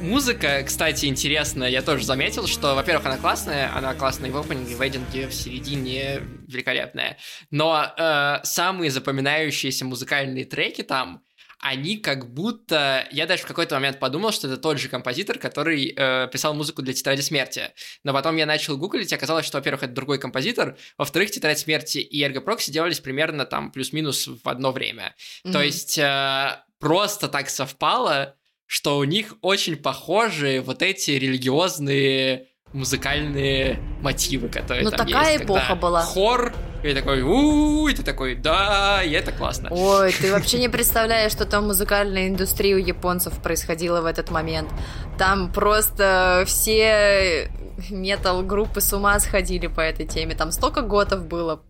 Speaker 1: Музыка, кстати, интересная. Я тоже заметил, что, во-первых, она классная, она классная в опенинге, в эндинге, в середине великолепная. Но э, самые запоминающиеся музыкальные треки там они как будто... Я даже в какой-то момент подумал, что это тот же композитор, который э, писал музыку для «Тетради смерти». Но потом я начал гуглить, и оказалось, что, во-первых, это другой композитор, во-вторых, «Тетрадь смерти» и «Эрго Прокси» делались примерно там плюс-минус в одно время. Mm-hmm. То есть э, просто так совпало, что у них очень похожи вот эти религиозные музыкальные мотивы, которые
Speaker 2: ну,
Speaker 1: там
Speaker 2: такая
Speaker 1: есть.
Speaker 2: эпоха была.
Speaker 1: Хор, и такой, у и ты такой, да, и это классно.
Speaker 2: Ой, ты вообще не представляешь, что там музыкальная индустрия у японцев происходила в этот момент. Там просто все метал-группы с ума сходили по этой теме. Там столько готов было.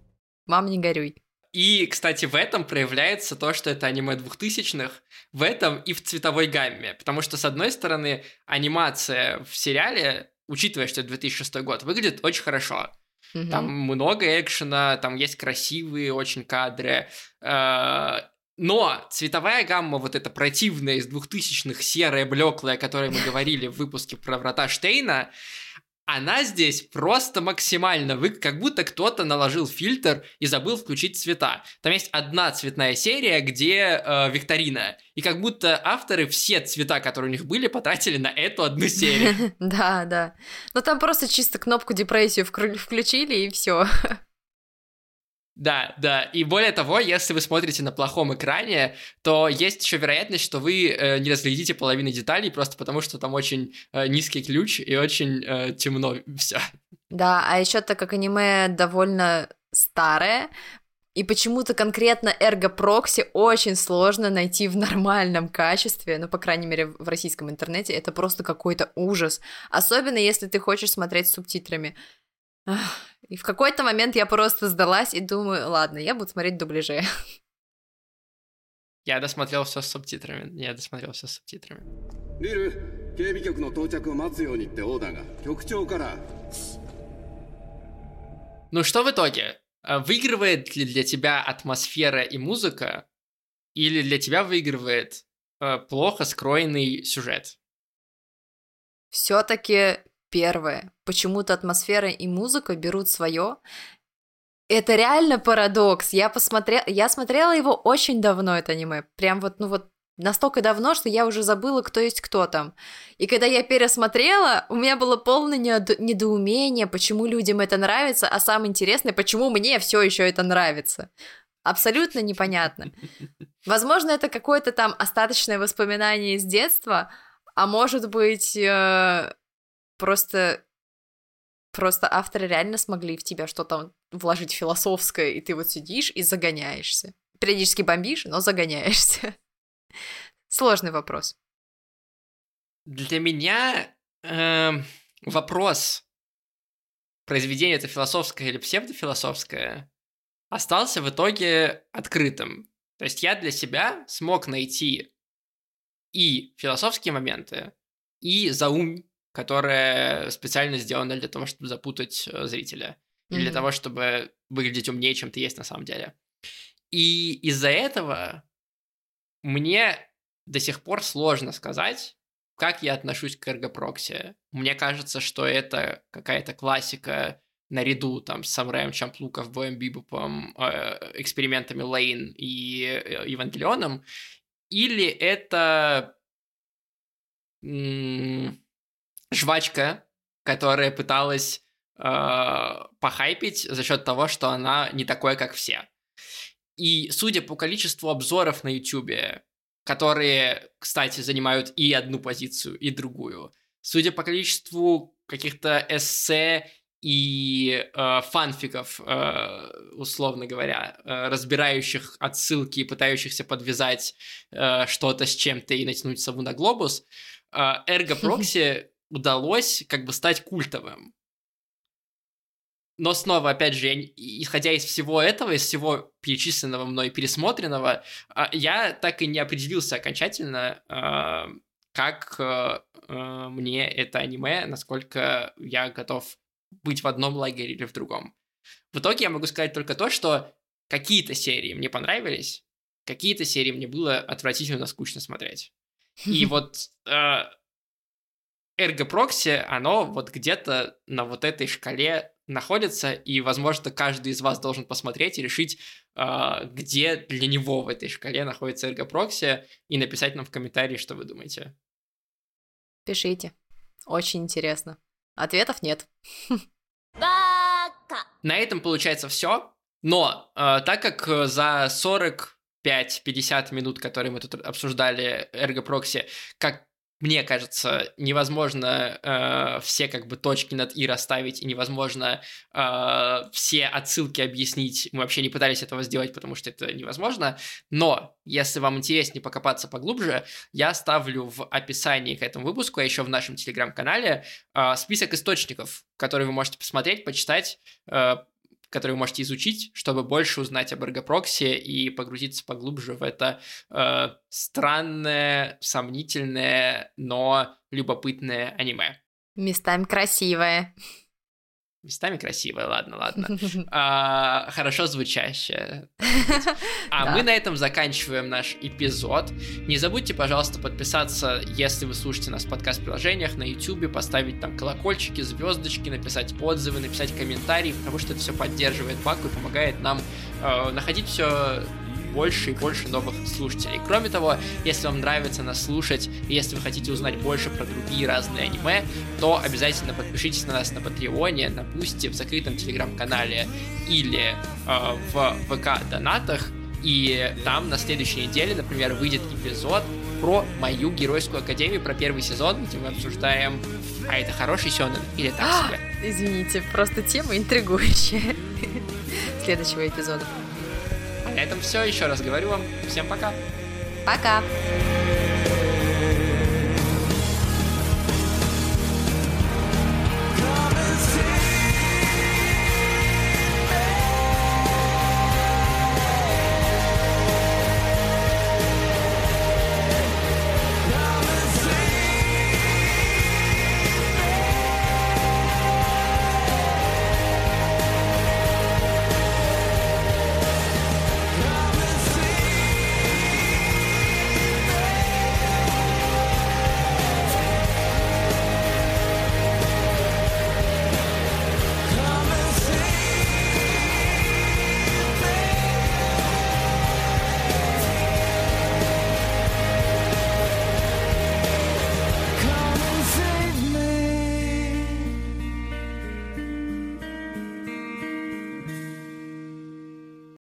Speaker 2: Мам, не горюй.
Speaker 1: И, кстати, в этом проявляется то, что это аниме двухтысячных, в этом и в цветовой гамме. Потому что, с одной стороны, анимация в сериале учитывая, что это 2006 год, выглядит очень хорошо. Mm-hmm. Там много экшена, там есть красивые очень кадры. Э, но цветовая гамма вот эта противная из двухтысячных, серая, блеклая, о которой мы говорили в выпуске про врата Штейна, она здесь просто максимально, вы как будто кто-то наложил фильтр и забыл включить цвета. Там есть одна цветная серия, где э, викторина, и как будто авторы все цвета, которые у них были, потратили на эту одну серию.
Speaker 2: Да, да. Но там просто чисто кнопку депрессию включили и все.
Speaker 1: Да, да. И более того, если вы смотрите на плохом экране, то есть еще вероятность, что вы э, не разглядите половину деталей, просто потому что там очень э, низкий ключ и очень э, темно все.
Speaker 2: Да, а еще так как аниме довольно старое, и почему-то конкретно Ergo Proxy очень сложно найти в нормальном качестве, ну, по крайней мере, в российском интернете, это просто какой-то ужас. Особенно, если ты хочешь смотреть с субтитрами. И в какой-то момент я просто сдалась и думаю, ладно, я буду смотреть дубляже.
Speaker 1: Я досмотрел все с субтитрами. Я досмотрел все с субтитрами.
Speaker 6: リル警備局の到着を待つようにってオーダーが局長から
Speaker 1: Ну что в итоге? Э, Выигрывает ли для тебя атмосфера и музыка, или для тебя выигрывает э, плохо скроенный сюжет?
Speaker 2: Все-таки первое. Почему-то атмосфера и музыка берут свое. Это реально парадокс. Я посмотрела, я смотрела его очень давно, это аниме. Прям вот, ну вот настолько давно, что я уже забыла, кто есть кто там. И когда я пересмотрела, у меня было полное недо- недоумение, почему людям это нравится, а самое интересное, почему мне все еще это нравится. Абсолютно непонятно. Возможно, это какое-то там остаточное воспоминание из детства, а может быть, э, просто просто авторы реально смогли в тебя что-то вложить философское, и ты вот сидишь и загоняешься. Периодически бомбишь, но загоняешься. Сложный вопрос.
Speaker 1: Для меня эм, вопрос, произведение это философское или псевдофилософское, остался в итоге открытым. То есть я для себя смог найти и философские моменты, и заум, которая специально сделана для того, чтобы запутать э, зрителя. Или для того, чтобы выглядеть умнее, чем ты есть на самом деле. И из-за этого мне до сих пор сложно сказать, как я отношусь к эргопрокси. Мне кажется, что это какая-то классика наряду там с Самураем Чамплу, Ковбоем Бибопом, э, экспериментами Лейн и э, Евангелионом, или это м, жвачка, которая пыталась э, похайпить за счет того, что она не такое, как все. И судя по количеству обзоров на YouTube, которые, кстати, занимают и одну позицию, и другую, судя по количеству каких-то эссе и э, фанфиков, э, условно говоря, э, разбирающих отсылки и пытающихся подвязать э, что-то с чем-то и натянуть сову на глобус, э, Ergo Proxy удалось как бы стать культовым. Но снова, опять же, я исходя из всего этого, из всего перечисленного мной пересмотренного, а, я так и не определился окончательно, а, как а, мне это аниме, насколько я готов быть в одном лагере или в другом. В итоге я могу сказать только то, что какие-то серии мне понравились, какие-то серии мне было отвратительно скучно смотреть. И вот эргопрокси, оно вот где-то на вот этой шкале находится, и, возможно, каждый из вас должен посмотреть и решить, э, где для него в этой шкале находится эргопрокси, и написать нам в комментарии, что вы думаете.
Speaker 2: Пишите. Очень интересно. Ответов нет.
Speaker 1: На этом получается все. Но э, так как э, за 45-50 минут, которые мы тут обсуждали эргопрокси, как мне кажется, невозможно э, все как бы точки над «и» расставить, и невозможно э, все отсылки объяснить. Мы вообще не пытались этого сделать, потому что это невозможно. Но, если вам интереснее покопаться поглубже, я ставлю в описании к этому выпуску, а еще в нашем телеграм-канале, э, список источников, которые вы можете посмотреть, почитать, э, которые вы можете изучить, чтобы больше узнать об эргопрокси и погрузиться поглубже в это э, странное, сомнительное, но любопытное аниме.
Speaker 2: Местами красивое.
Speaker 1: Местами красивое, ладно, ладно. А, хорошо сказать. А
Speaker 2: Да.
Speaker 1: мы на этом заканчиваем наш эпизод. Не забудьте, пожалуйста, подписаться, если вы слушаете нас в подкаст-приложениях, на YouTube, поставить там колокольчики, звездочки, написать отзывы, написать комментарии, потому что это все поддерживает Баку и помогает нам э, находить все больше и больше новых слушателей. Кроме того, если вам нравится нас слушать, и если вы хотите узнать больше про другие разные аниме, то обязательно подпишитесь на нас на Патреоне, на Бусти, в закрытом телеграм-канале или э, в ВК-донатах. И там на следующей неделе, например, выйдет эпизод про мою геройскую академию, про первый сезон, где мы обсуждаем, а это хороший сёнэн или так себе.
Speaker 2: Извините, просто тема интригующая. Следующего эпизода.
Speaker 1: На этом все. Еще раз говорю вам. Всем пока.
Speaker 2: Пока!「